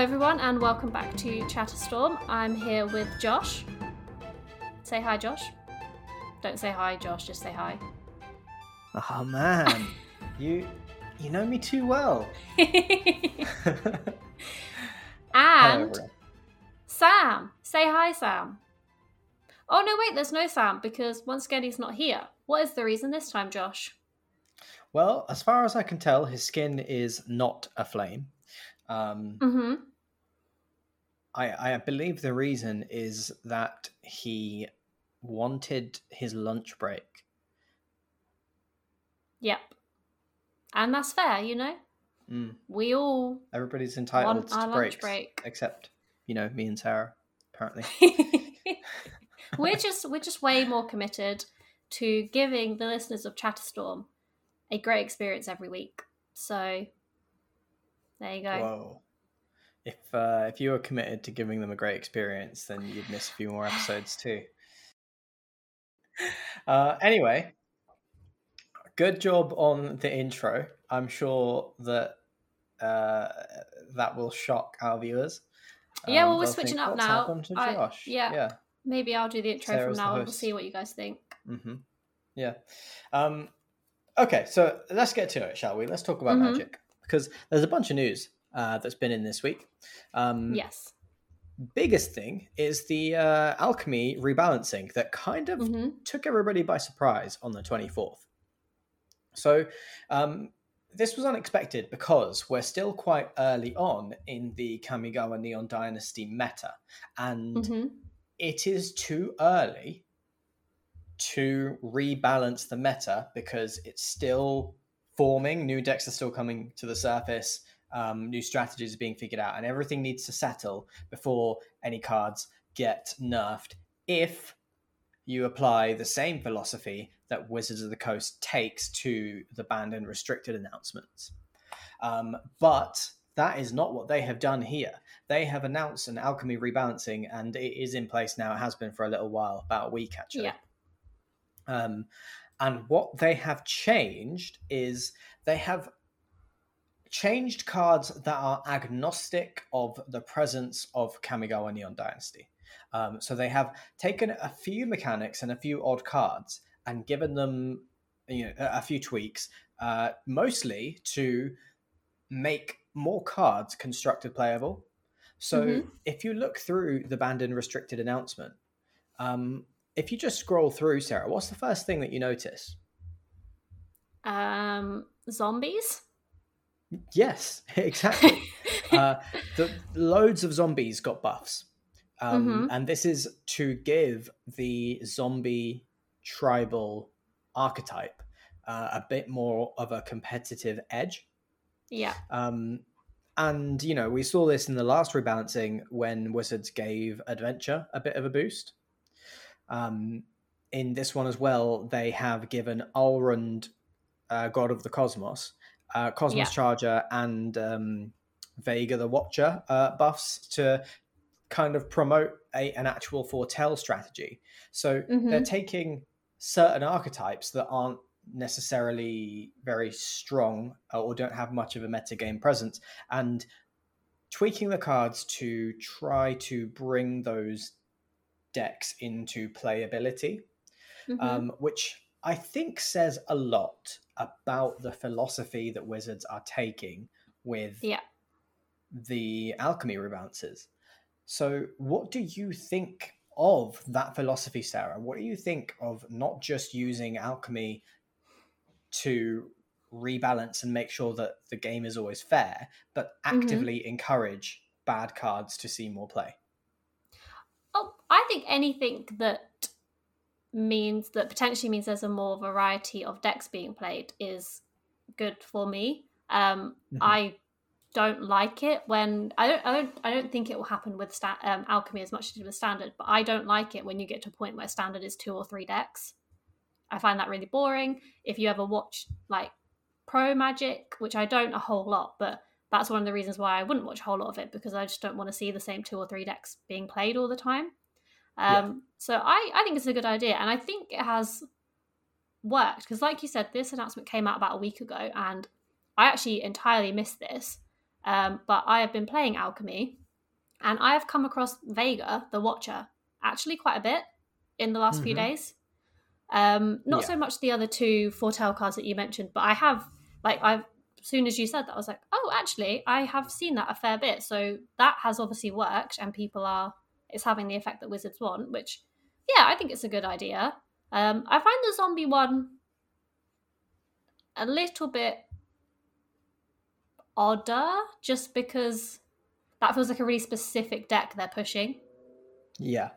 Hello, everyone, and welcome back to Chatterstorm. I'm here with Josh. Say hi, Josh. Don't say hi, Josh. Just say hi. Oh man, you you know me too well. and Sam. Say hi, Sam. Oh no, wait. There's no Sam because once again he's not here. What is the reason this time, Josh? Well, as far as I can tell, his skin is not a flame. Um, Mm-hmm. I, I believe the reason is that he wanted his lunch break. Yep. And that's fair, you know. Mm. We all Everybody's entitled to lunch breaks, break. except you know me and Sarah. Apparently, we're just we're just way more committed to giving the listeners of Chatterstorm a great experience every week. So there you go. whoa! If uh, if you were committed to giving them a great experience, then you'd miss a few more episodes too. Uh, anyway, good job on the intro. I'm sure that uh, that will shock our viewers. Yeah, well, we're switching think, up now." I- yeah. yeah. Maybe I'll do the intro Sarah's from now and we'll see what you guys think. hmm Yeah. Um, okay, so let's get to it, shall we? Let's talk about Mhm. magic because there's a bunch of news uh, that's been in this week. Um, Yes. Biggest thing is the uh, alchemy rebalancing that kind of hmm took everybody by surprise on the 24th. So, um, this was unexpected because we're still quite early on in the Kamigawa Neon Dynasty meta, and hmm it is too early to rebalance the meta because it's still forming. New decks are still coming to the surface. Um, new strategies are being figured out, and everything needs to settle before any cards get nerfed. If you apply the same philosophy that Wizards of the Coast takes to the banned and restricted announcements. Um, but that is not what they have done here. They have announced an alchemy rebalancing, and it is in place now. It has been for a little while, about a week actually. Yeah. Um, and what they have changed is they have changed cards that are agnostic of the presence of Kamigawa Neon Dynasty. Um, so they have taken a few mechanics and a few odd cards and given them you know, a few tweaks, uh, mostly to make more cards constructed playable. So Mhm. if you look through the banned and restricted announcement, um, if you just scroll through, Sarah, what's the first thing that you notice? Um, zombies. Yes, exactly. uh, the loads of zombies got buffs, um, Mhm. and this is to give the zombie tribal archetype uh, a bit more of a competitive edge. yeah. Um, and you know, we saw this in the last rebalancing when Wizards gave Adventure a bit of a boost. Um, in this one as well, they have given Alrund, uh, God of the Cosmos, uh, Cosmos Yeah. Charger, and um, Vega the Watcher uh, buffs to kind of promote a, an actual foretell strategy. So they're Mhm. taking certain archetypes that aren't necessarily very strong uh, or don't have much of a metagame presence and tweaking the cards to try to bring those decks into playability Mhm. um, which I think says a lot about the philosophy that Wizards are taking with Yeah. the alchemy rebalances. So, what do you think of that philosophy, Sarah? What do you think of not just using alchemy to rebalance and make sure that the game is always fair, but mm-hmm. actively encourage bad cards to see more play? Oh, I think anything that means that potentially means there's a more variety of decks being played is good for me. Um, Mhm. I don't like it when I don't I don't I don't think it will happen with sta- um, alchemy as much as it did with standard, but I don't like it when you get to a point where standard is two or three decks. I find that really boring. If you ever watch like pro magic, which I don't a whole lot, but that's one of the reasons why I wouldn't watch a whole lot of it because I just don't want to see the same two or three decks being played all the time. Um, So I, I think it's a good idea, and I think it has worked because, like you said, this announcement came out about a week ago, and I actually entirely missed this. Um, but I have been playing Alchemy, and I have come across Vega, the Watcher, actually quite a bit in the last few Mhm. days. Um, not Yeah. so much the other two foretell cards that you mentioned, but I have like I've as soon as you said that, I was like, oh, actually, I have seen that a fair bit. So that has obviously worked, and people are it's having the effect that wizards want. Which, yeah, I think it's a good idea. Um, I find the zombie one a little bit odder, just because that feels like a really specific deck they're pushing. Yeah.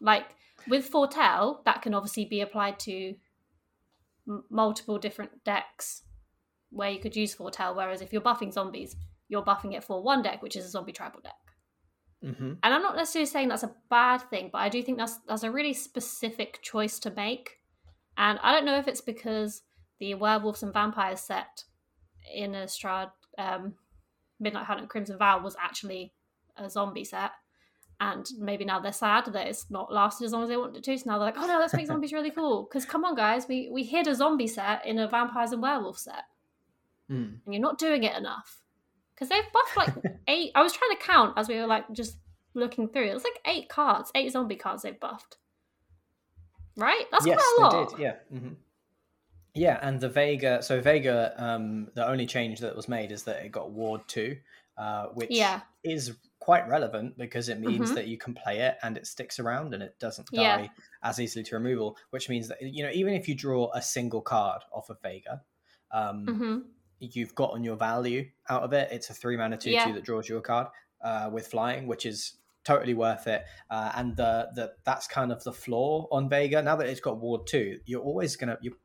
like with foretell that can obviously be applied to m- multiple different decks where you could use foretell whereas if you're buffing zombies you're buffing it for one deck which is a zombie tribal deck hmm and i'm not necessarily saying that's a bad thing but i do think that's that's a really specific choice to make and i don't know if it's because the werewolves and vampires set Innistrad um, midnight hunt and crimson vow was actually a zombie set and maybe now they're sad that it's not lasted as long as they wanted it to. So now they're like, oh no, let's make zombies really cool. Because come on, guys, we we hid a zombie set in a vampires and werewolf set, Mm. and you're not doing it enough. Because they've buffed like eight. I was trying to count as we were like just looking through. It was like eight cards, eight zombie cards they've buffed. Right? That's yes, quite a lot. they did. Yeah. hmm Yeah, and the Vega. So Vega, um, the only change that was made is that it got Ward two, uh, which Yeah. is quite relevant because it means Mhm. that you can play it and it sticks around and it doesn't Yeah. die as easily to removal. Which means that you know even if you draw a single card off of Vega, um, hmm you've gotten your value out of it. It's a three mana two Yeah. two that draws you a card uh, with flying, which is totally worth it. Uh, and the, the that's kind of the flaw on Vega. Now that it's got Ward two, you're always gonna you.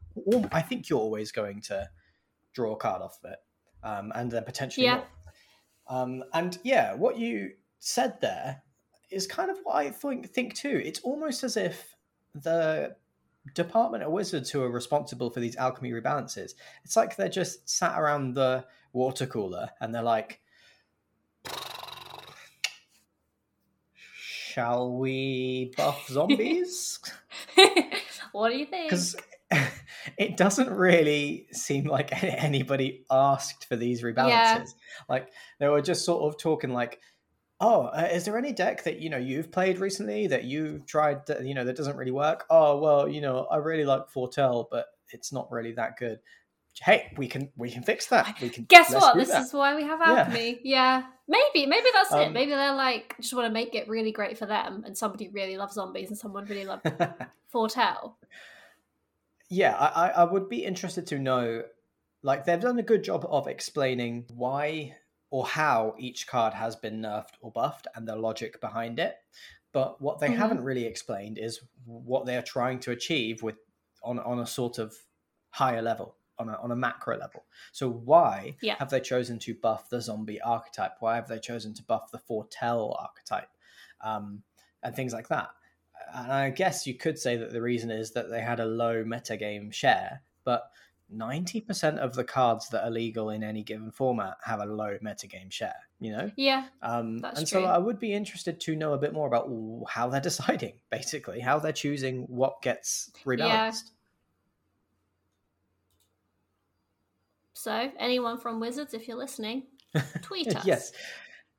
I think you're always going to draw a card off of it, um, and then potentially Yeah. Um, and yeah, what you said there is kind of what I think think too. It's almost as if the department of wizards who are responsible for these alchemy rebalances it's like they're just sat around the water cooler and they're like shall we buff zombies? What do you think? because it doesn't really seem like anybody asked for these rebalances. Like they were just sort of talking like oh uh, is there any deck that you know you've played recently that you've tried that you know that doesn't really work oh well you know i really like foretell but it's not really that good hey we can we can fix that we can Guess what? This that. is why we have alchemy. Yeah. Maybe, maybe that's it. Um, Maybe they're like just want to make it really great for them, and somebody really loves zombies, and someone really loves foretell. yeah I i would be interested to know like they've done a good job of explaining why or how each card has been nerfed or buffed and the logic behind it. But what they Mhm. haven't really explained is what they are trying to achieve with on on a sort of higher level on a, on a macro level. So why Yeah. have they chosen to buff the zombie archetype? Why have they chosen to buff the foretell archetype? Um, and things like that. And I guess you could say that the reason is that they had a low metagame share, but 90% of the cards that are legal in any given format have a low metagame share, you know? Yeah, Um, and true. so I would be interested to know a bit more about how they're deciding, basically, how they're choosing what gets rebalanced. So, anyone from Wizards, if you're listening, tweet us. yes,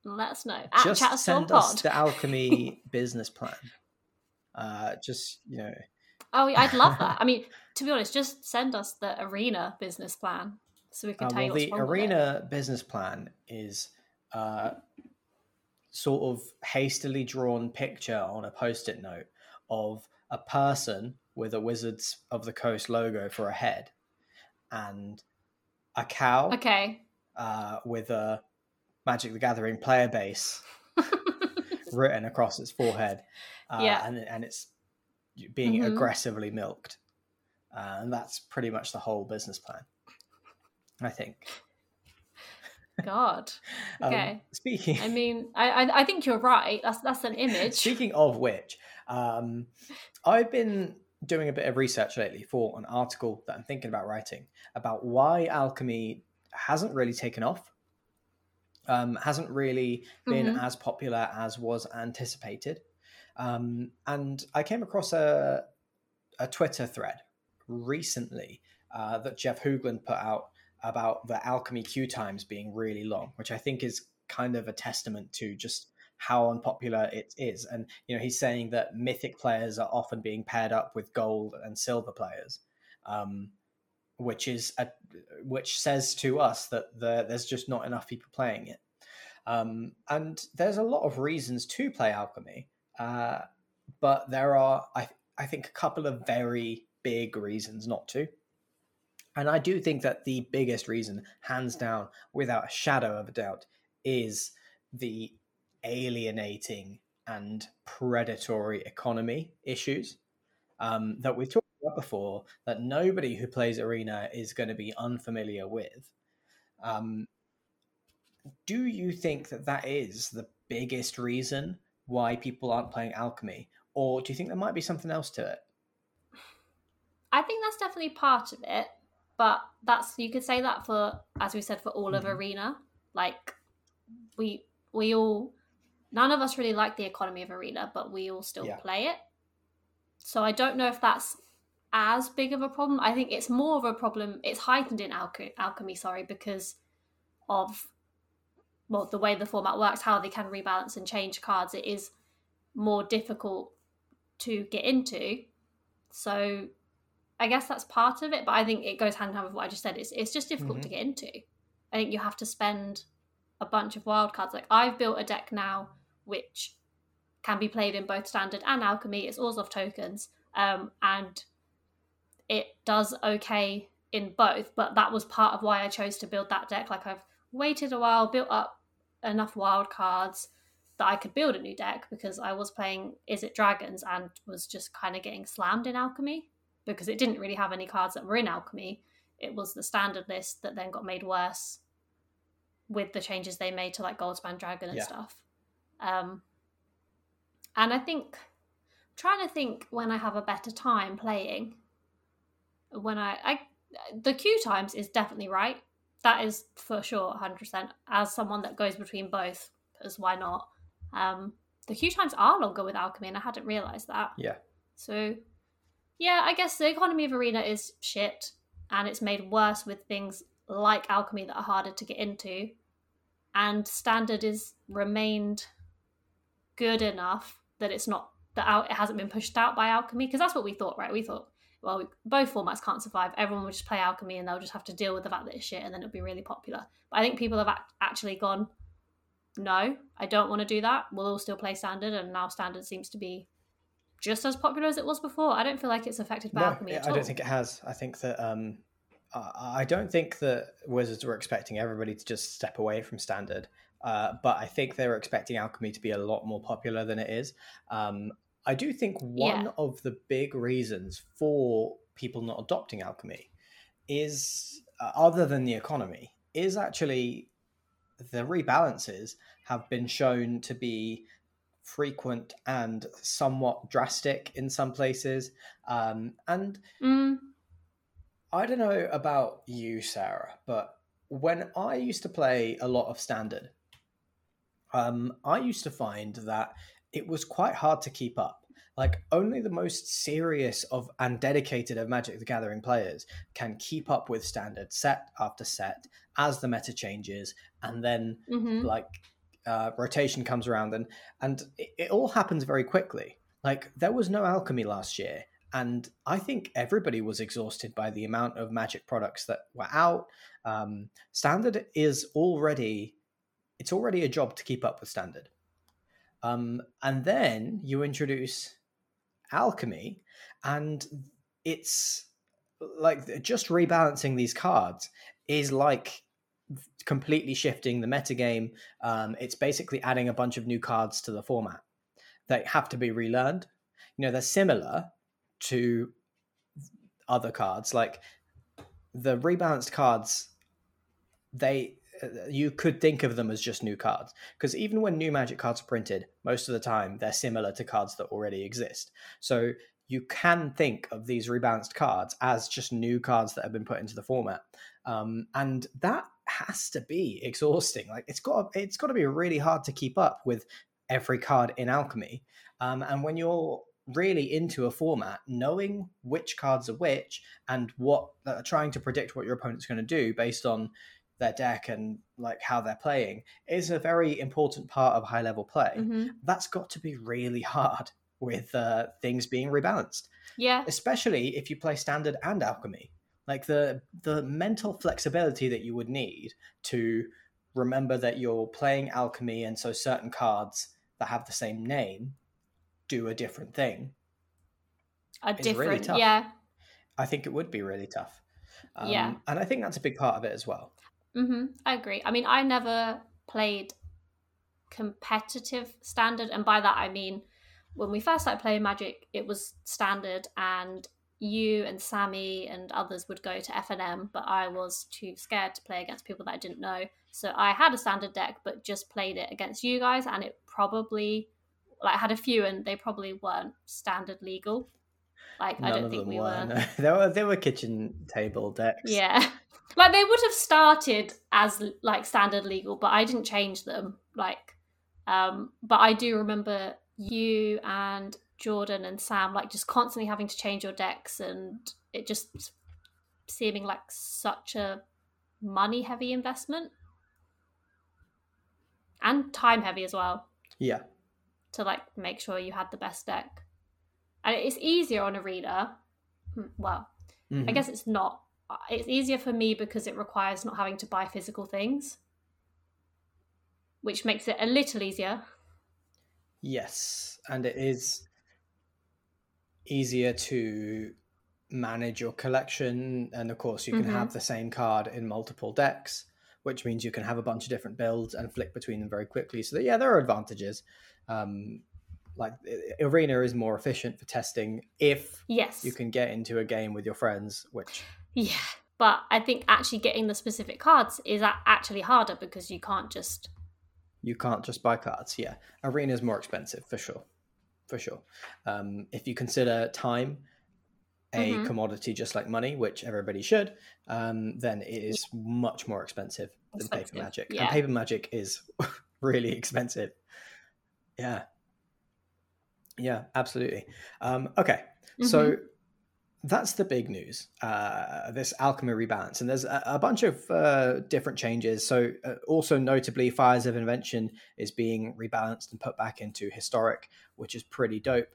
let us know. At just send us the alchemy business plan. Uh, just, you know, Oh, yeah, I'd love that. I mean, to be honest, just send us the arena business plan so we can Uh, tell well, you what's the wrong with it. arena business plan is uh, sort of hastily drawn picture on a post-it note of a person with a Wizards of the Coast logo for a head, and a cow Okay. uh, with a Magic the Gathering player base written across its forehead, uh, Yeah. and and it's being Mhm. aggressively milked, uh, and that's pretty much the whole business plan. I think. God. Um, Okay. speaking. I mean, I, I I think you're right. That's that's an image. Speaking of which, um, I've been doing a bit of research lately for an article that I'm thinking about writing about why alchemy hasn't really taken off, um, hasn't really been Mhm. as popular as was anticipated. Um, and I came across a, a Twitter thread recently uh, that Jeff Hoogland put out about the alchemy queue times being really long, which I think is kind of a testament to just how unpopular it is. And you know, he's saying that mythic players are often being paired up with gold and silver players, um, which is a, which says to us that the, there's just not enough people playing it. Um, and there's a lot of reasons to play alchemy, uh, but there are, I, I think, a couple of very big reasons not to. And I do think that the biggest reason, hands down, without a shadow of a doubt, is the alienating and predatory economy issues um, that we've talked about before that nobody who plays arena is going to be unfamiliar with um, do you think that that is the biggest reason why people aren't playing alchemy or do you think there might be something else to it i think that's definitely part of it but that's you could say that for as we said for all mm-hmm. of arena like we we all none of us really like the economy of arena, but we all still yeah. play it. So I don't know if that's as big of a problem. I think it's more of a problem. It's heightened in alch- alchemy, sorry, because of well the way the format works, how they can rebalance and change cards. It is more difficult to get into. So I guess that's part of it, but I think it goes hand in hand with what I just said. It's it's just difficult mm-hmm. to get into. I think you have to spend a bunch of wild cards. Like I've built a deck now which can be played in both standard and alchemy. It's all Orzhov tokens, um, and it does okay in both. But that was part of why I chose to build that deck. Like I've waited a while, built up enough wild cards that I could build a new deck because I was playing Izzet Dragons and was just kind of getting slammed in alchemy because it didn't really have any cards that were in alchemy. It was the standard list that then got made worse with the changes they made to like Goldspan Dragon and yeah. stuff. Um, and I think I'm trying to think when I have a better time playing. When I, I the queue times is definitely right. That is for sure, hundred percent. As someone that goes between both, because why not? Um, the queue times are longer with alchemy, and I hadn't realized that. Yeah. So, yeah, I guess the economy of arena is shit, and it's made worse with things like alchemy that are harder to get into, and standard is remained good enough that it's not that it hasn't been pushed out by alchemy because that's what we thought right we thought well we, both formats can't survive everyone will just play alchemy and they'll just have to deal with the fact that it's shit and then it'll be really popular but i think people have act- actually gone no i don't want to do that we'll all still play standard and now standard seems to be just as popular as it was before i don't feel like it's affected by no, alchemy at I all. i don't think it has i think that um I don't think that Wizards were expecting everybody to just step away from standard. Uh, but I think they were expecting alchemy to be a lot more popular than it is. Um, I do think one yeah. of the big reasons for people not adopting alchemy is, uh, other than the economy, is actually the rebalances have been shown to be frequent and somewhat drastic in some places. Um, and mm. I don't know about you, Sarah, but when I used to play a lot of standard, um, I used to find that it was quite hard to keep up. Like only the most serious of and dedicated of Magic the Gathering players can keep up with standard set after set as the meta changes, and then mm-hmm. like uh, rotation comes around, and and it, it all happens very quickly. Like there was no alchemy last year, and I think everybody was exhausted by the amount of magic products that were out. Um, standard is already it's already a job to keep up with standard. Um, and then you introduce alchemy, and it's like just rebalancing these cards is like completely shifting the metagame. Um, it's basically adding a bunch of new cards to the format that have to be relearned. You know, they're similar to other cards. Like the rebalanced cards, they you could think of them as just new cards because even when new magic cards are printed most of the time they're similar to cards that already exist. So you can think of these rebalanced cards as just new cards that have been put into the format. Um, and that has to be exhausting. Like it's got it's got to be really hard to keep up with every card in alchemy. Um, and when you're really into a format, knowing which cards are which and what uh, trying to predict what your opponent's going to do based on their deck and like how they're playing is a very important part of high level play. Mhm. That's got to be really hard with uh, things being rebalanced, Yeah. especially if you play standard and alchemy. Like the the mental flexibility that you would need to remember that you're playing alchemy, and so certain cards that have the same name do a different thing. A really different. tough. yeah. I think it would be really tough. Um, Yeah. and I think that's a big part of it as well. Hmm I agree. I mean, I never played competitive standard, and by that I mean when we first started playing Magic, it was standard, and you and Sammy and others would go to FNM, but I was too scared to play against people that I didn't know. So I had a standard deck, but just played it against you guys, and it probably like had a few, and they probably weren't standard legal. Like I None don't of think them we were. were. no. There were there were kitchen table decks. Yeah. Like they would have started as like standard legal, but I didn't change them. Like um but I do remember you and Jordan and Sam like just constantly having to change your decks and it just seeming like such a money heavy investment. And time heavy as well Yeah. to like make sure you had the best deck. And it's easier on Arena Well, I Mhm. guess it's not. It's easier for me because it requires not having to buy physical things, which makes it a little easier. Yes, and it is easier to manage your collection, and of course, you can Mhm. have the same card in multiple decks, which means you can have a bunch of different builds and flick between them very quickly. So, yeah, there are advantages. Um, like Arena is more efficient for testing if Yes. you can get into a game with your friends, which Yeah. But I think actually getting the specific cards is actually harder because you can't just. you can't just buy cards. Yeah, Arena is more expensive for sure, for sure. Um, if you consider time a Mhm. commodity just like money, which everybody should, um, then it is much more expensive than paper magic. yeah. And paper magic is really expensive. Yeah. Yeah, absolutely. Um, okay, so Mm-hmm. That's the big news. Uh, this alchemy rebalance, and there's a, a bunch of uh, different changes. So, uh, also notably, Fires of Invention is being rebalanced and put back into historic, which is pretty dope.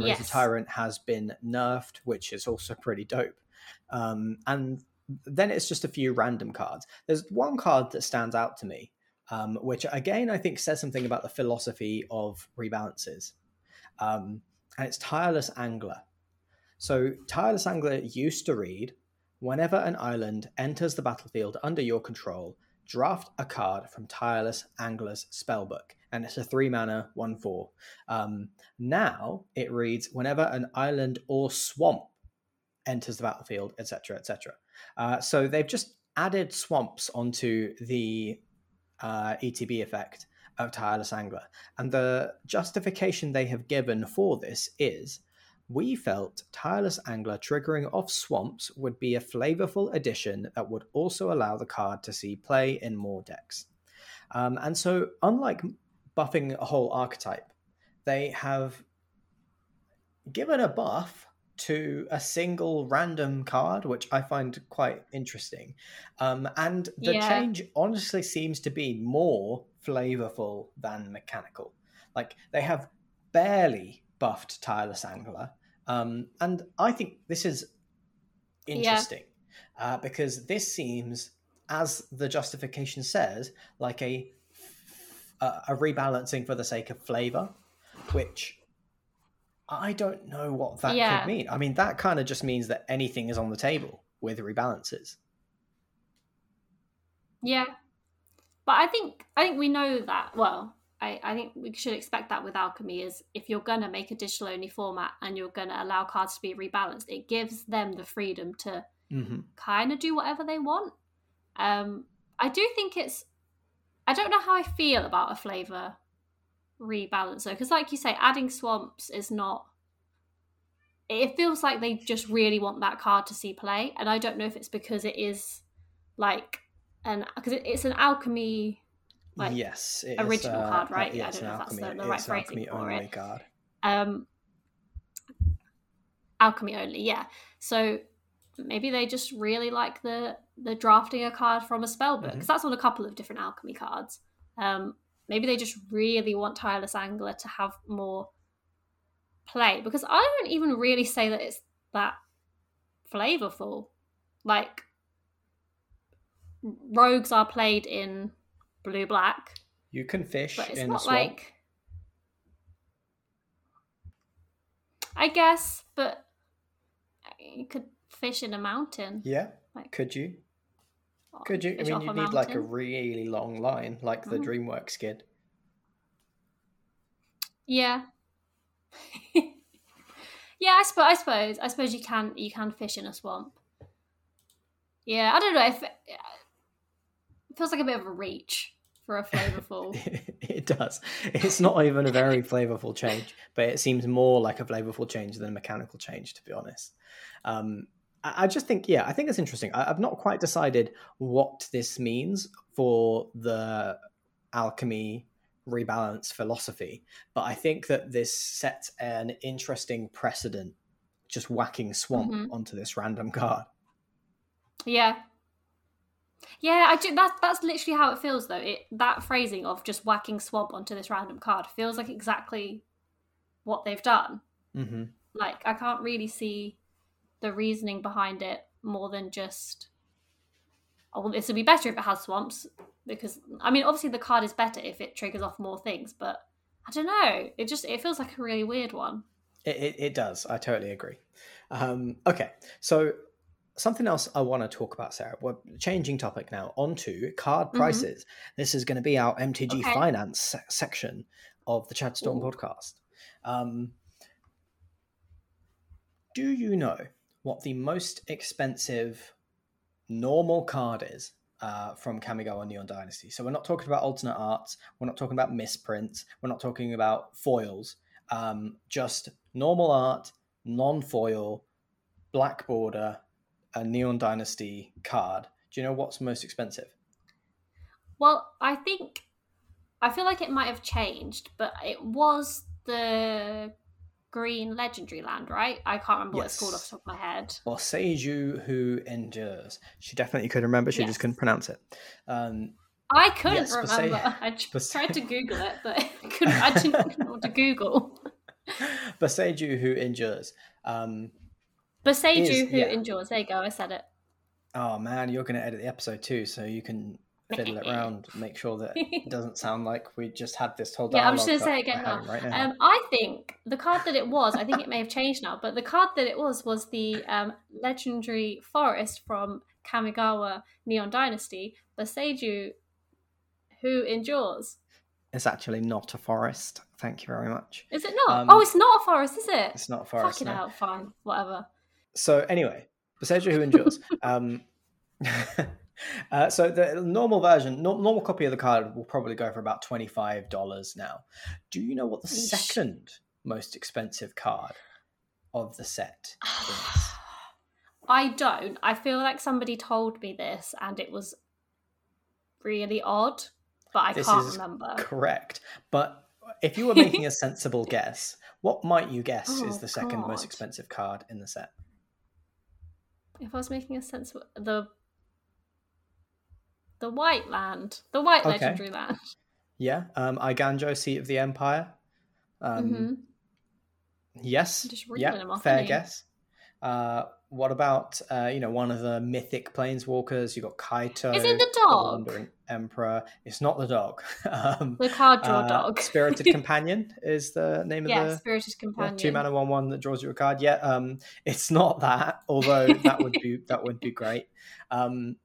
Razor Yes. Tyrant has been nerfed, which is also pretty dope. Um, and then it's just a few random cards. There's one card that stands out to me, um, which again I think says something about the philosophy of rebalances. Um, and it's Tireless Angler. So, Tireless Angler used to read Whenever an island enters the battlefield under your control, draft a card from Tireless Angler's spellbook. And it's a three mana, one four. Um, now it reads Whenever an island or swamp enters the battlefield, etc., etc. Uh, so they've just added swamps onto the uh, ETB effect of Tireless Angler. And the justification they have given for this is we felt Tireless Angler triggering off swamps would be a flavorful addition that would also allow the card to see play in more decks. Um, and so, unlike buffing a whole archetype, they have given a buff to a single random card, which I find quite interesting. Um, and the Yeah. change honestly seems to be more flavorful than mechanical. Like they have barely buffed Tireless Angler. Um, and I think this is interesting uh, because this seems, as the justification says, like a a, a rebalancing for the sake of flavor, which I don't know what that Yeah. could mean. I mean, that kind of just means that anything is on the table with rebalances. Yeah. But I think I think we know that well. I, I think we should expect that with alchemy is if you're gonna make a digital only format and you're gonna allow cards to be rebalanced, it gives them the freedom to Mm-hmm. kind of do whatever they want. Um, I do think it's. I don't know how I feel about a flavor rebalancer because, like you say, adding swamps is not. It feels like they just really want that card to see play, and I don't know if it's because it is like an because it, it's an alchemy like, yes, it is, original uh, card, right? Yeah, I don't know if that's alchemy, the- the right phrasing alchemy for only it. card. um alchemy only. Yeah. So maybe they just really like the the drafting a card from a spell book because Mhm. that's on a couple of different alchemy cards. Um, maybe they just really want tireless angler to have more play because I don't even really say that it's that flavorful. Like rogues are played in blue black, You can fish but it's in a not swamp. like I guess, but you could fish in a mountain. Yeah, Like, could you? Could you? I mean, you need like a really long line, like the Mhm. DreamWorks kid. Yeah. yeah, I suppose. I suppose. I suppose you can. You can fish in a swamp. Yeah, I don't know. If feels like a bit of a reach for a flavorful. it does. It's not even a very flavorful change, but it seems more like a flavorful change than a mechanical change, to be honest. Um, I I just think, yeah, I think it's interesting. I, I've not quite decided what this means for the alchemy rebalance philosophy, but I think that this sets an interesting precedent, just whacking swamp Mhm. onto this random card. yeah. Yeah, I do. That's that's literally how it feels, though. It that phrasing of just whacking swamp onto this random card feels like exactly what they've done. hmm Like I can't really see the reasoning behind it more than just oh well this would be better if it has swamps because I mean obviously the card is better if it triggers off more things, but I don't know. It just it feels like a really weird one. It, it, it does. I totally agree. Um, okay, so something else I want to talk about, Sarah. We're changing topic now onto card Mhm. prices. This is going to be our MTG Okay. finance se- section of the Chatterstorm Ooh. podcast. Um, do you know what the most expensive normal card is uh, from Kamigawa Neon Dynasty? So we're not talking about alternate arts. We're not talking about misprints. We're not talking about foils. Um, just normal art, non-foil, black border, a Neon Dynasty card. Do you know what's most expensive? Well, I think I feel like it might have changed, but it was the green legendary land, right? I can't remember what it's called off the top of my head. Boseiju Who Endures. She definitely could remember. She Yes. just couldn't pronounce it. Um, I couldn't Yes, but say- remember. I tr- but tried to Google it, but I couldn't. I didn't know what to Google. but Seiju Who Endures. Um, Boseiju Is- who yeah. endures. There you go. I said it. oh man, you're going to edit the episode too, so you can fiddle it around, make sure that it doesn't sound like we just had this whole Yeah, I'm just gonna say it again we're Right now. Um, I think the card that it was, I think it may have changed now, but the card that it was was the um, legendary forest from Kamigawa Neon Dynasty, Boseiju, who endures. It's actually not a forest. Thank you very much. Is it not? Um, oh, it's not a forest, is it? It's not a forest. Fucking no. hell, fine, whatever. So anyway, Boseiju who endures. um, uh, so the normal version, nor- normal copy of the card will probably go for about twenty five dollars now. Do you know what the second most expensive card of the set is? I don't. I feel like somebody told me this and it was really odd, but I This can't is remember. Correct, but if you were making a sensible guess, what might you guess is Oh, the second most expensive card in the set? If I was making a sense of the the white land, the white Okay. legendary land. Yeah, um, Eiganjo, Seat of the Empire. Um, hmm Yes. Yeah. off, fair guess. Uh, what about uh, you know one of the mythic planeswalkers? You got Kaito. Is it the the dog? Wandering Emperor. It's not the dog. um, The card draw uh, dog. Spirited Companion is the name of yeah, the spirited companion. two mana one one that draws you a card. Yeah, um, it's not that. Although that would be that would be great. Um,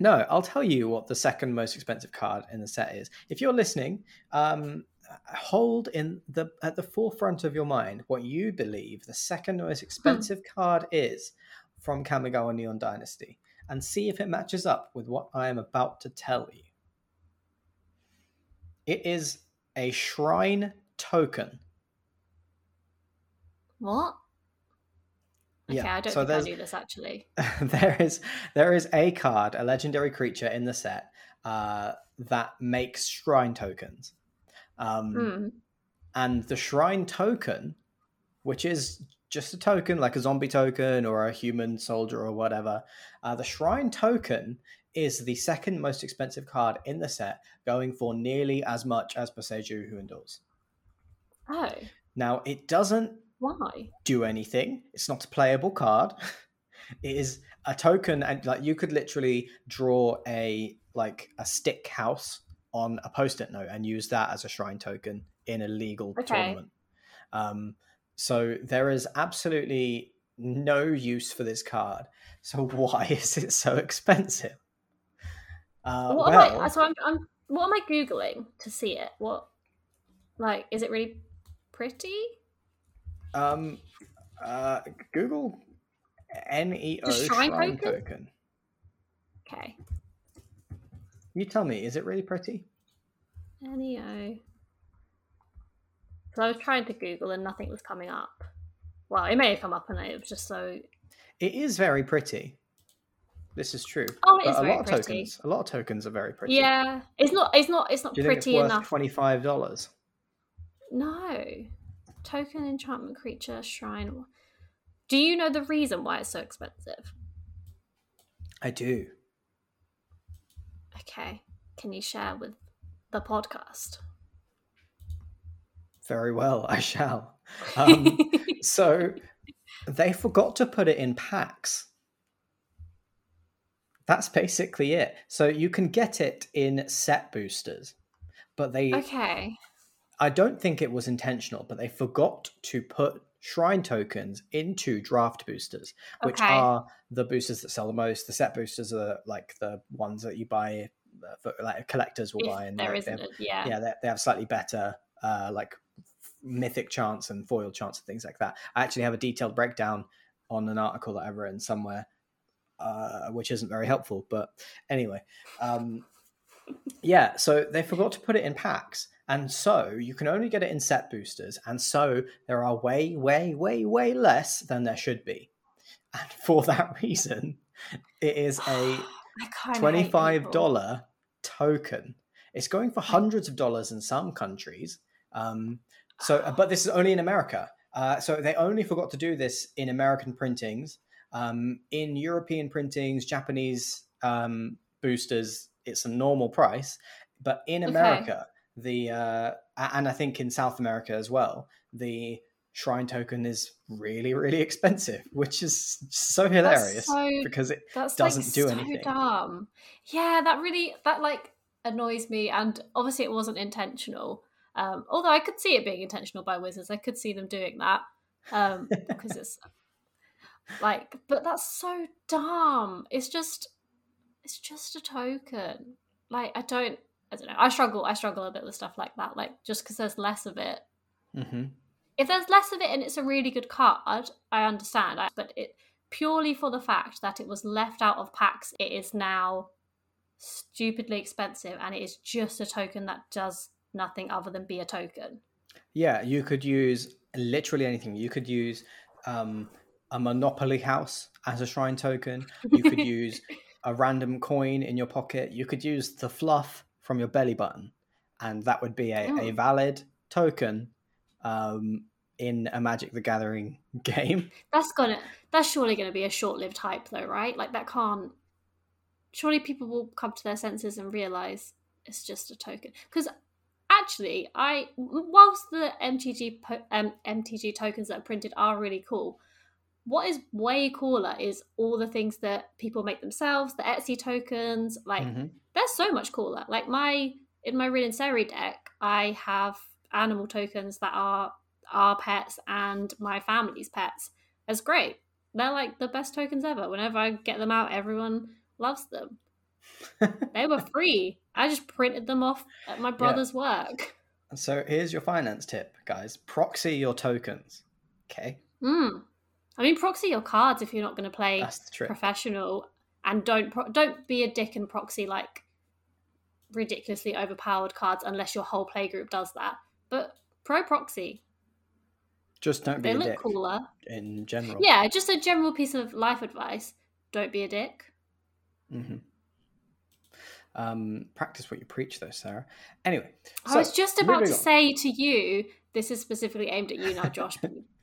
no, I'll tell you what the second most expensive card in the set is. If you're listening, um, hold in the at the forefront of your mind what you believe the second most expensive card is from Kamigawa Neon Dynasty, and see if it matches up with what I am about to tell you. It is a shrine token. What? Okay, Yeah, I don't so think I knew this actually. there is there is a card, a legendary creature in the set uh, that makes shrine tokens, um, Hmm. and the shrine token, which is just a token, like a zombie token or a human soldier or whatever. Uh, the Shrine token is the second most expensive card in the set, going for nearly as much as Boseiju Who Endures. Oh, Now, it doesn't why? do anything. It's not a playable card. it is a token, and like you could literally draw a like a stick house on a post-it note and use that as a shrine token in a legal Okay. tournament. Um, so there is absolutely no use for this card. So why is it so expensive? Uh, what well, am I? So I'm, I'm. What am I googling to see it? What? Like, is it really pretty? um, uh, Google NEO shrine shrine token? token. Okay. You tell me, is it really pretty? NEO. So I was trying to Google and nothing was coming up. Well, it may have come up and it was just so. It is very pretty. This is true. Oh, it is a very lot of pretty. tokens. A lot of tokens are very pretty. Yeah, it's not. It's not. It's not Do you think it's pretty enough. twenty five dollars? No. Token enchantment creature shrine. Do you know the reason why it's so expensive? I do. Okay. Can you share with the podcast? Very well, I shall. Um, so they forgot to put it in packs. That's basically it. So you can get it in set boosters, but they okay. I don't think it was intentional, but they forgot to put shrine tokens into draft boosters, which Okay. are the boosters that sell the most. The set boosters are like the ones that you buy, uh, for, like collectors will If buy, and there they, isn't they have, yeah. yeah, they, they have slightly better uh, like mythic chance and foil chance and things like that. I actually have a detailed breakdown on an article that I've written somewhere, uh, which isn't very helpful, but anyway. Um, yeah, so they forgot to put it in packs. And so you can only get it in set boosters. And so there are way, way, way, way less than there should be. And for that reason, it is a I kinda hate people. $25 token. It's going for hundreds of dollars in some countries. Um, so, but this is only in America. Uh, so they only forgot to do this in American printings. Um, in European printings, Japanese um, boosters, it's a normal price. But in Okay. The uh, and I think in South America as well, the shrine token is really, really expensive, which is so hilarious so because it That's doesn't like do so anything. dumb. Yeah, that really that like annoys me, and obviously it wasn't intentional. Um, although I could see it being intentional by Wizards, I could see them doing that um, because it's like, but that's so dumb. It's just, it's just a token. Like I don't, I don't know. I struggle. I struggle a bit with stuff like that. Like just because there's less of it, hmm if there's less of it and it's a really good card, I understand. I- But it purely for the fact that it was left out of packs, it is now stupidly expensive, and it is just a token that does nothing other than be a token. Yeah, you could use literally anything. You could use um, a Monopoly house as a shrine token. You could use a random coin in your pocket. You could use the fluff from your belly button, and that would be a, a Mm. valid token um, in a Magic the Gathering game. That's gonna. That's surely going to be a short-lived hype, though, right? Like that can't. Surely people will come to their senses and realize it's just a token. Because actually, I whilst the MTG um, MTG tokens that are printed are really cool, what is way cooler is all the things that people make themselves. The Etsy tokens, like Mhm. they're so much cooler. Like my in my Rin and Seri deck, I have animal tokens that are our pets and my family's pets. It's great. They're like the best tokens ever. Whenever I get them out, everyone loves them. They were free. I just printed them off at my brother's work. So here's your finance tip, guys. Proxy your tokens. Okay, Mm. I mean, proxy your cards if you're not going to play that's the trick. professional, and don't pro- don't be a dick and proxy like ridiculously overpowered cards unless your whole playgroup does that. But pro proxy, Just don't be they a look dick cooler. in general. Yeah, just a general piece of life advice: don't be a dick. hmm Um, practice what you preach, though, Sarah. Anyway, I so, was just about to on. say to you, this is specifically aimed at you now, Josh.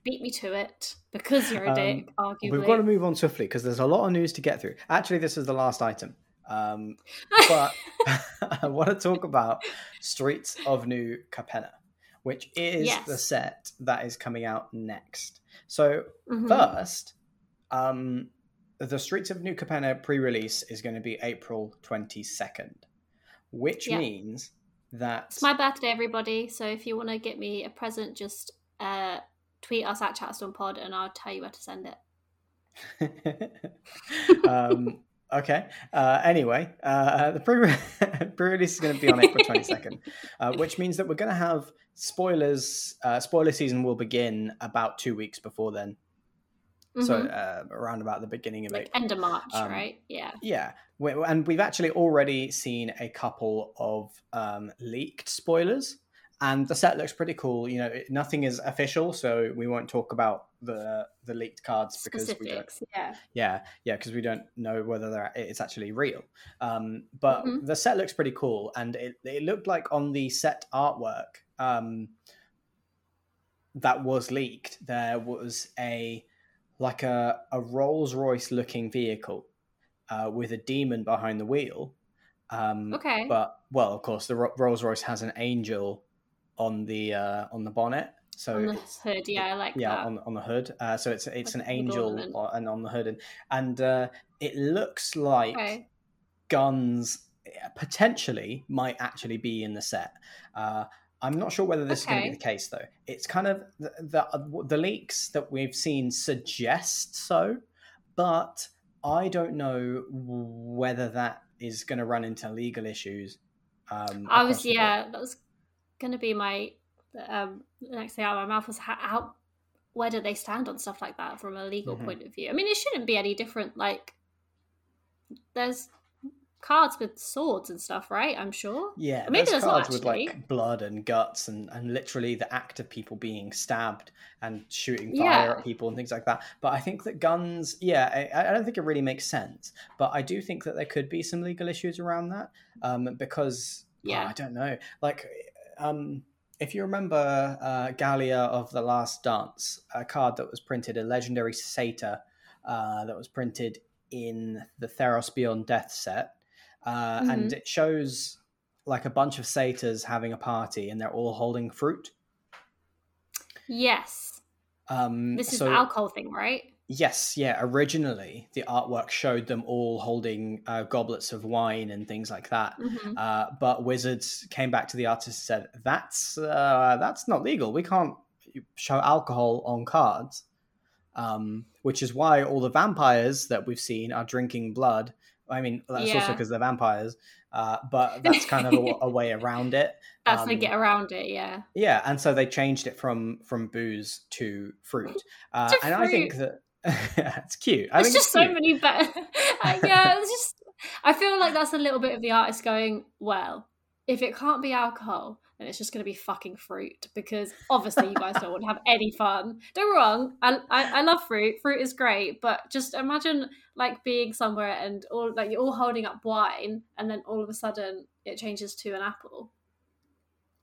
Beat me to it because you're a Um, dick. Arguably, We've got to move on swiftly because there's a lot of news to get through. Actually, this is the last item. Um, but I want to talk about Streets of New Capenna, which is Yes. the set that is coming out next. So Mhm. first, um, the Streets of New Capenna pre-release is going to be April 22nd, which Yeah. means that It's my birthday, everybody. So if you want to get me a present, just uh, tweet us at ChatstonePod and I'll tell you where to send it. um, okay. Uh, anyway, uh, the pre- pre-release is going to be on April 22nd, uh, which means that we're going to have spoilers. Uh, spoiler season will begin about two weeks before then. So Mhm. uh, around about the beginning of like April. end of March, Um, right? Yeah. Yeah, we, and we've actually already seen a couple of um, leaked spoilers, and the set looks pretty cool. You know, it- nothing is official, so we won't talk about the the leaked cards because we don't. Yeah. Yeah, yeah, because we don't know whether they're it's actually real. Um, but Mhm. the set looks pretty cool, and it it looked like on the set artwork um, that was leaked, there was a like a a Rolls Royce looking vehicle uh, with a demon behind the wheel. Um, Okay. But well, of course, the Ro- Rolls Royce has an angel on the uh, on the bonnet, so on the hood, yeah, I like yeah that. on on the hood. Uh, so it's it's Like an angel and on the hood. And and uh, it looks like okay. guns eh, potentially might actually be in the set. Uh, i'm not sure whether this is going to be the case though. It's kind of the, the the leaks that we've seen suggest so but i don't know whether that is going to run into legal issues um, I was yeah, that was gonna be my um next thing out of my mouth was how, how where do they stand on stuff like that from a legal Mhm. point of view? I mean, it shouldn't be any different. Like, there's cards with swords and stuff, right? I'm sure. Yeah, Maybe there's there's cards with like blood and guts and, and literally the act of people being stabbed and shooting fire Yeah. at people and things like that. But I think that guns, yeah, I, I don't think it really makes sense. But I do think that there could be some legal issues around that um, because, oh, Yeah. I don't know. Like, um, if you remember uh, Gallia of the Last Dance, a card that was printed, a legendary satyr uh, that was printed in the Theros Beyond Death set, uh, and Mm-hmm. it shows like a bunch of satyrs having a party, and they're all holding fruit. Yes, Um, this is so, the alcohol thing, right? Yes, yeah. Originally, the artwork showed them all holding uh, goblets of wine and things like that. hmm Uh, but Wizards came back to the artist and said, "That's uh, that's not legal. We can't show alcohol on cards." Um, which is why all the vampires that we've seen are drinking blood. I mean, that's also because they're vampires. Uh, but that's kind of a, a way around it. That's to Um, get around it. Yeah. Yeah, and so they changed it from from booze to fruit. Uh, To and I think that it's cute. I It's just so cute. many better. yeah, it's just. I feel like that's a little bit of the artist going, well, if it can't be alcohol, then it's just going to be fucking fruit because obviously you guys don't want to have any fun. Don't wrong, I, I I love fruit. Fruit is great, but just imagine like being somewhere and all like you're all holding up wine, and then all of a sudden it changes to an apple.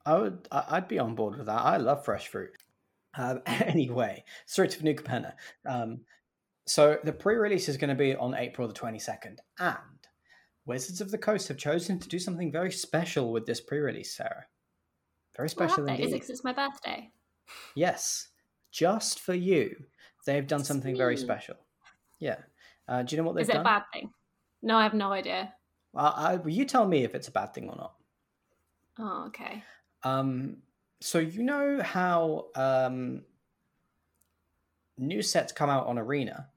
I would. I'd be on board with that. I love fresh fruit. Um, anyway, Streets of New Capenna. Um, so the pre-release is going to be on April the twenty second, and Wizards of the Coast have chosen to do something very special with this pre-release, Sarah. Very special they? Is it indeed. 'cause it's my birthday? Yes, just for you, they've done something very special. Yeah. Uh, do you know what they've done? Is it done? a bad thing? No, I have no idea. Uh, I, you tell me if it's a bad thing or not. Oh, okay. Um, so you know how um, new sets come out on Arena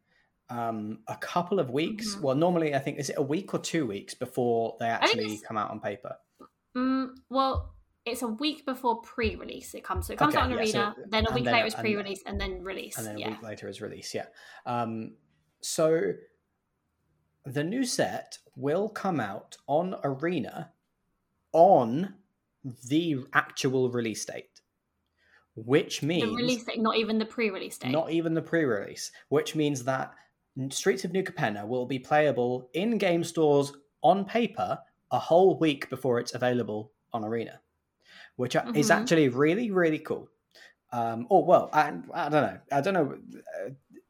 um, a couple of weeks. Mhm. Well, normally I think is it a week or two weeks before they actually come out on paper. Mm, well, it's a week before pre-release. It comes. So it comes Okay, out on yeah, so- Arena, then a week then- later it's and- pre-release, and then release. and then a yeah. week later is release. Yeah. Um, so the new set will come out on Arena on the actual release date, which means The release date, not even the pre-release date. not even the pre-release, which means that Streets of New Capenna will be playable in game stores on paper a whole week before it's available on Arena, which is Mhm. actually really really cool. Um, or well, I, I don't know. I don't know.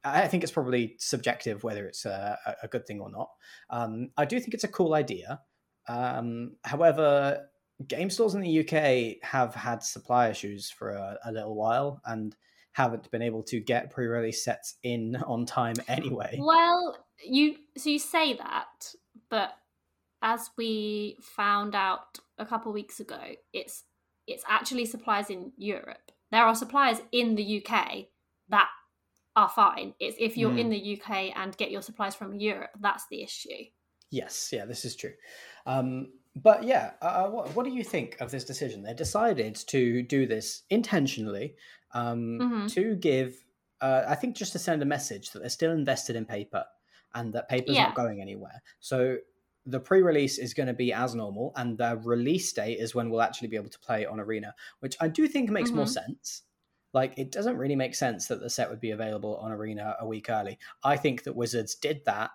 I think it's probably subjective whether it's a, a good thing or not. Um, I do think it's a cool idea. Um, however, game stores in the UK have had supply issues for a, a, little while and haven't been able to get pre-release sets in on time anyway. Well, you so you say that, but as we found out a couple weeks ago, it's it's actually suppliers in Europe. There are suppliers in the UK that are fine. It's if you're mm. in the UK and get your supplies from Europe, that's the issue. Yes, yeah, this is true. Um, but yeah, uh, uh, what, what, do you think of this decision? They decided to do this intentionally um, mm-hmm. to give, uh, I think, just to send a message that they're still invested in paper and that paper's yeah. not going anywhere. So the pre-release is going to be as normal, and the release date is when we'll actually be able to play on Arena, which I do think makes mm-hmm. more sense. Like, it doesn't really make sense that the set would be available on Arena a week early. I think that Wizards did that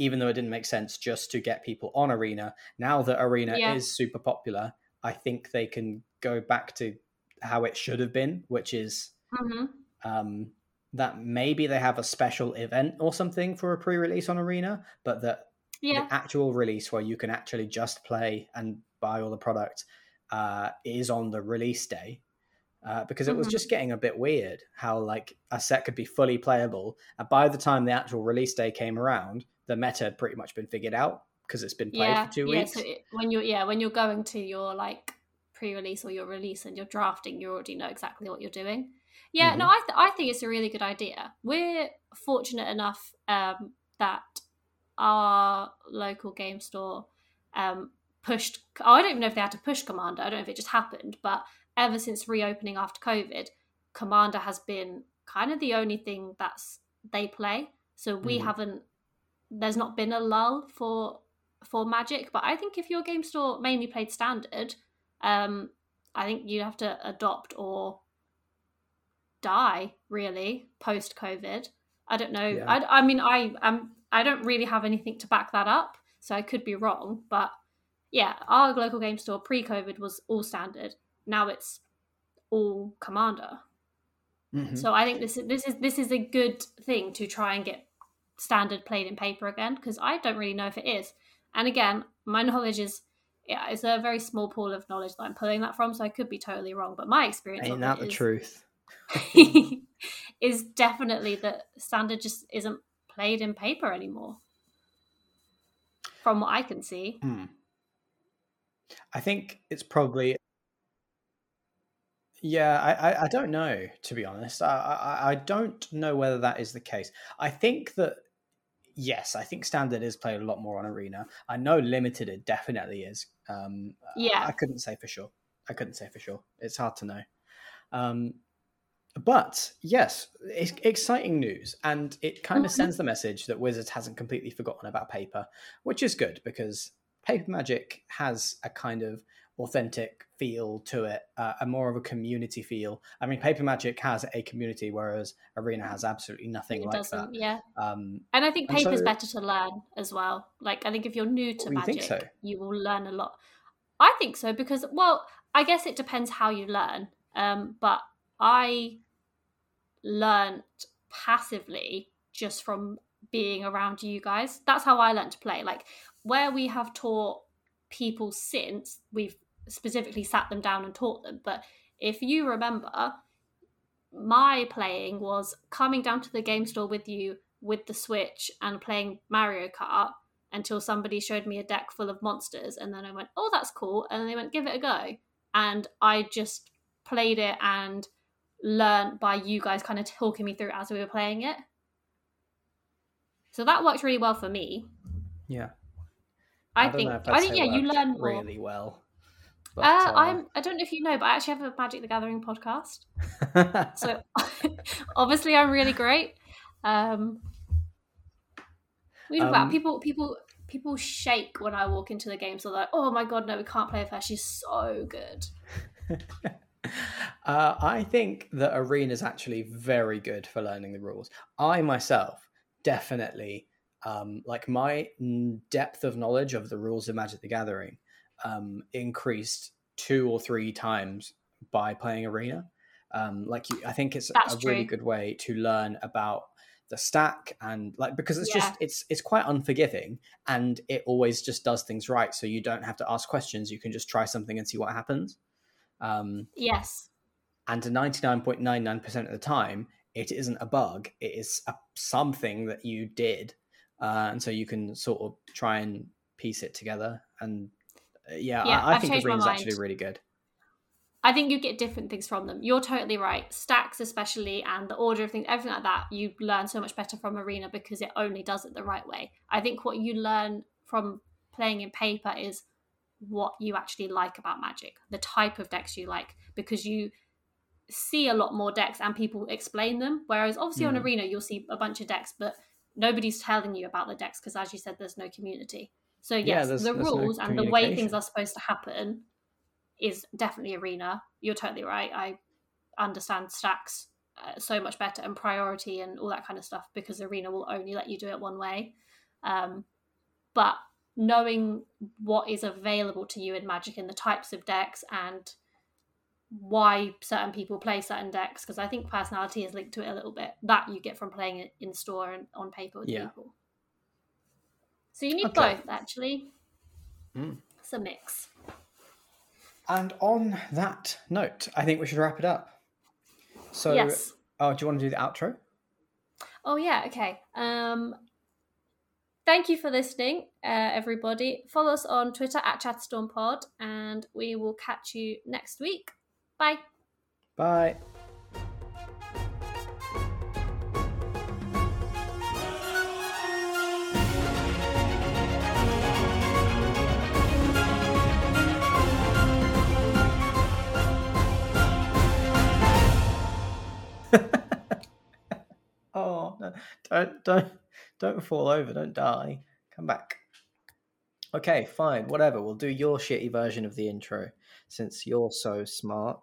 even though it didn't make sense just to get people on Arena. Now that Arena yeah. is super popular, I think they can go back to how it should have been, which is mm-hmm. um, that maybe they have a special event or something for a pre-release on Arena, but that yeah. the actual release where you can actually just play and buy all the product uh, is on the release day. Uh, because it was mm-hmm. just getting a bit weird how like a set could be fully playable and by the time the actual release day came around the meta had pretty much been figured out because it's been played yeah, for two yeah, weeks. So it, when you're yeah, when you're going to your like pre-release or your release and you're drafting, you already know exactly what you're doing. Yeah, mm-hmm. no, I th- I think it's a really good idea. We're fortunate enough um, that our local game store um, pushed. Oh, I don't even know if they had to push Commander. I don't know if it just happened, but ever since reopening after COVID, Commander has been kind of the only thing that's they play. So we mm-hmm. haven't there's not been a lull for for Magic, but I think if your game store mainly played standard, um, I think you have to adopt or die really post COVID. I don't know. Yeah. I, I mean, I am I don't really have anything to back that up, so I could be wrong. But yeah, our local game store pre COVID was all standard. Now it's all Commander. Mm-hmm. So I think this is this is this is a good thing to try and get standard played in paper again because I don't really know if it is. And again, my knowledge is yeah, it's a very small pool of knowledge that I'm pulling that from, so I could be totally wrong. But my experience ain't that the is, truth is definitely that standard just isn't played in paper anymore, from what I can see. Hmm. I think it's probably yeah, I, I, I, don't know to be honest. I, I, I don't know whether that is the case. I think that yes, I think standard is played a lot more on arena. I know limited it definitely is. Um, yeah, I, couldn't say for sure. I couldn't say for sure. It's hard to know. Um, but yes, it's exciting news, and it kind of mm-hmm. sends the message that Wizards hasn't completely forgotten about paper, which is good because paper magic has a kind of authentic feel to it, uh, and more of a community feel. I mean, Paper Magic has a community, whereas Arena has absolutely nothing it like that. Yeah, um, and I think paper's so, better to learn as well. Like, I think if you're new to Magic, you, so? you will learn a lot. I think so because, well, I guess it depends how you learn. Um, but I learned passively just from being around you guys. That's how I learned to play. Like where we have taught people since we've specifically sat them down and taught them. But if you remember, my playing was coming down to the game store with you with the Switch and playing Mario Kart until somebody showed me a deck full of monsters. And then I went, oh, that's cool. And they went, give it a go. And I just played it and learned by you guys kind of talking me through as we were playing it. So that worked really well for me. Yeah. I, I think I think yeah, you learn more. really well. But, uh, uh, I'm. I don't know if you know, but I actually have a Magic the Gathering podcast. so obviously, I'm really great. Um, we um, about people. People. People shake when I walk into the game. So they're like, "Oh my god, no, we can't play with her. She's so good." uh, I think that Arena is actually very good for learning the rules. I myself definitely um, like my depth of knowledge of the rules of Magic the Gathering um, increased two or three times by playing Arena. Um, like you, I think it's That's a really good way to learn about the stack and like because it's Yeah. just it's it's quite unforgiving and it always just does things right. So you don't have to ask questions. You can just try something and see what happens. Um, Yes. and 99.99% of the time it isn't a bug. It is a, something that you did. Uh, and so you can sort of try and piece it together and yeah, Yeah, I, I think my arena's actually really good I think you get different things from them. You're totally right. Stacks, especially, and the order of things, everything like that, you learn so much better from Arena because it only does it the right way. I think what you learn from playing in paper is what you actually like about Magic, the type of decks you like, because you see a lot more decks and people explain them. Whereas obviously on Mm. Arena, you'll see a bunch of decks, but nobody's telling you about the decks because, as you said, there's no community. So Yeah, yes, there's- the there's no rules and the way things are supposed to happen is definitely arena. You're totally right. I understand stacks uh, so much better and priority and all that kind of stuff because arena will only let you do it one way. Um, but knowing what is available to you in Magic and the types of decks and why certain people play certain decks, because I think personality is linked to it a little bit. That you get from playing it in store and on paper with Yeah. people. So you need Okay. both actually. Mm. It's a mix. and on that note i think we should wrap it up so yes. oh do you want to do the outro Oh yeah, okay. Um thank you for listening, uh, everybody. Follow us on Twitter at ChatStormPod, and we will catch you next week. Bye. bye oh no don't don't don't fall over don't die. Come back. Okay fine whatever we'll do your shitty version of the intro since you're so smart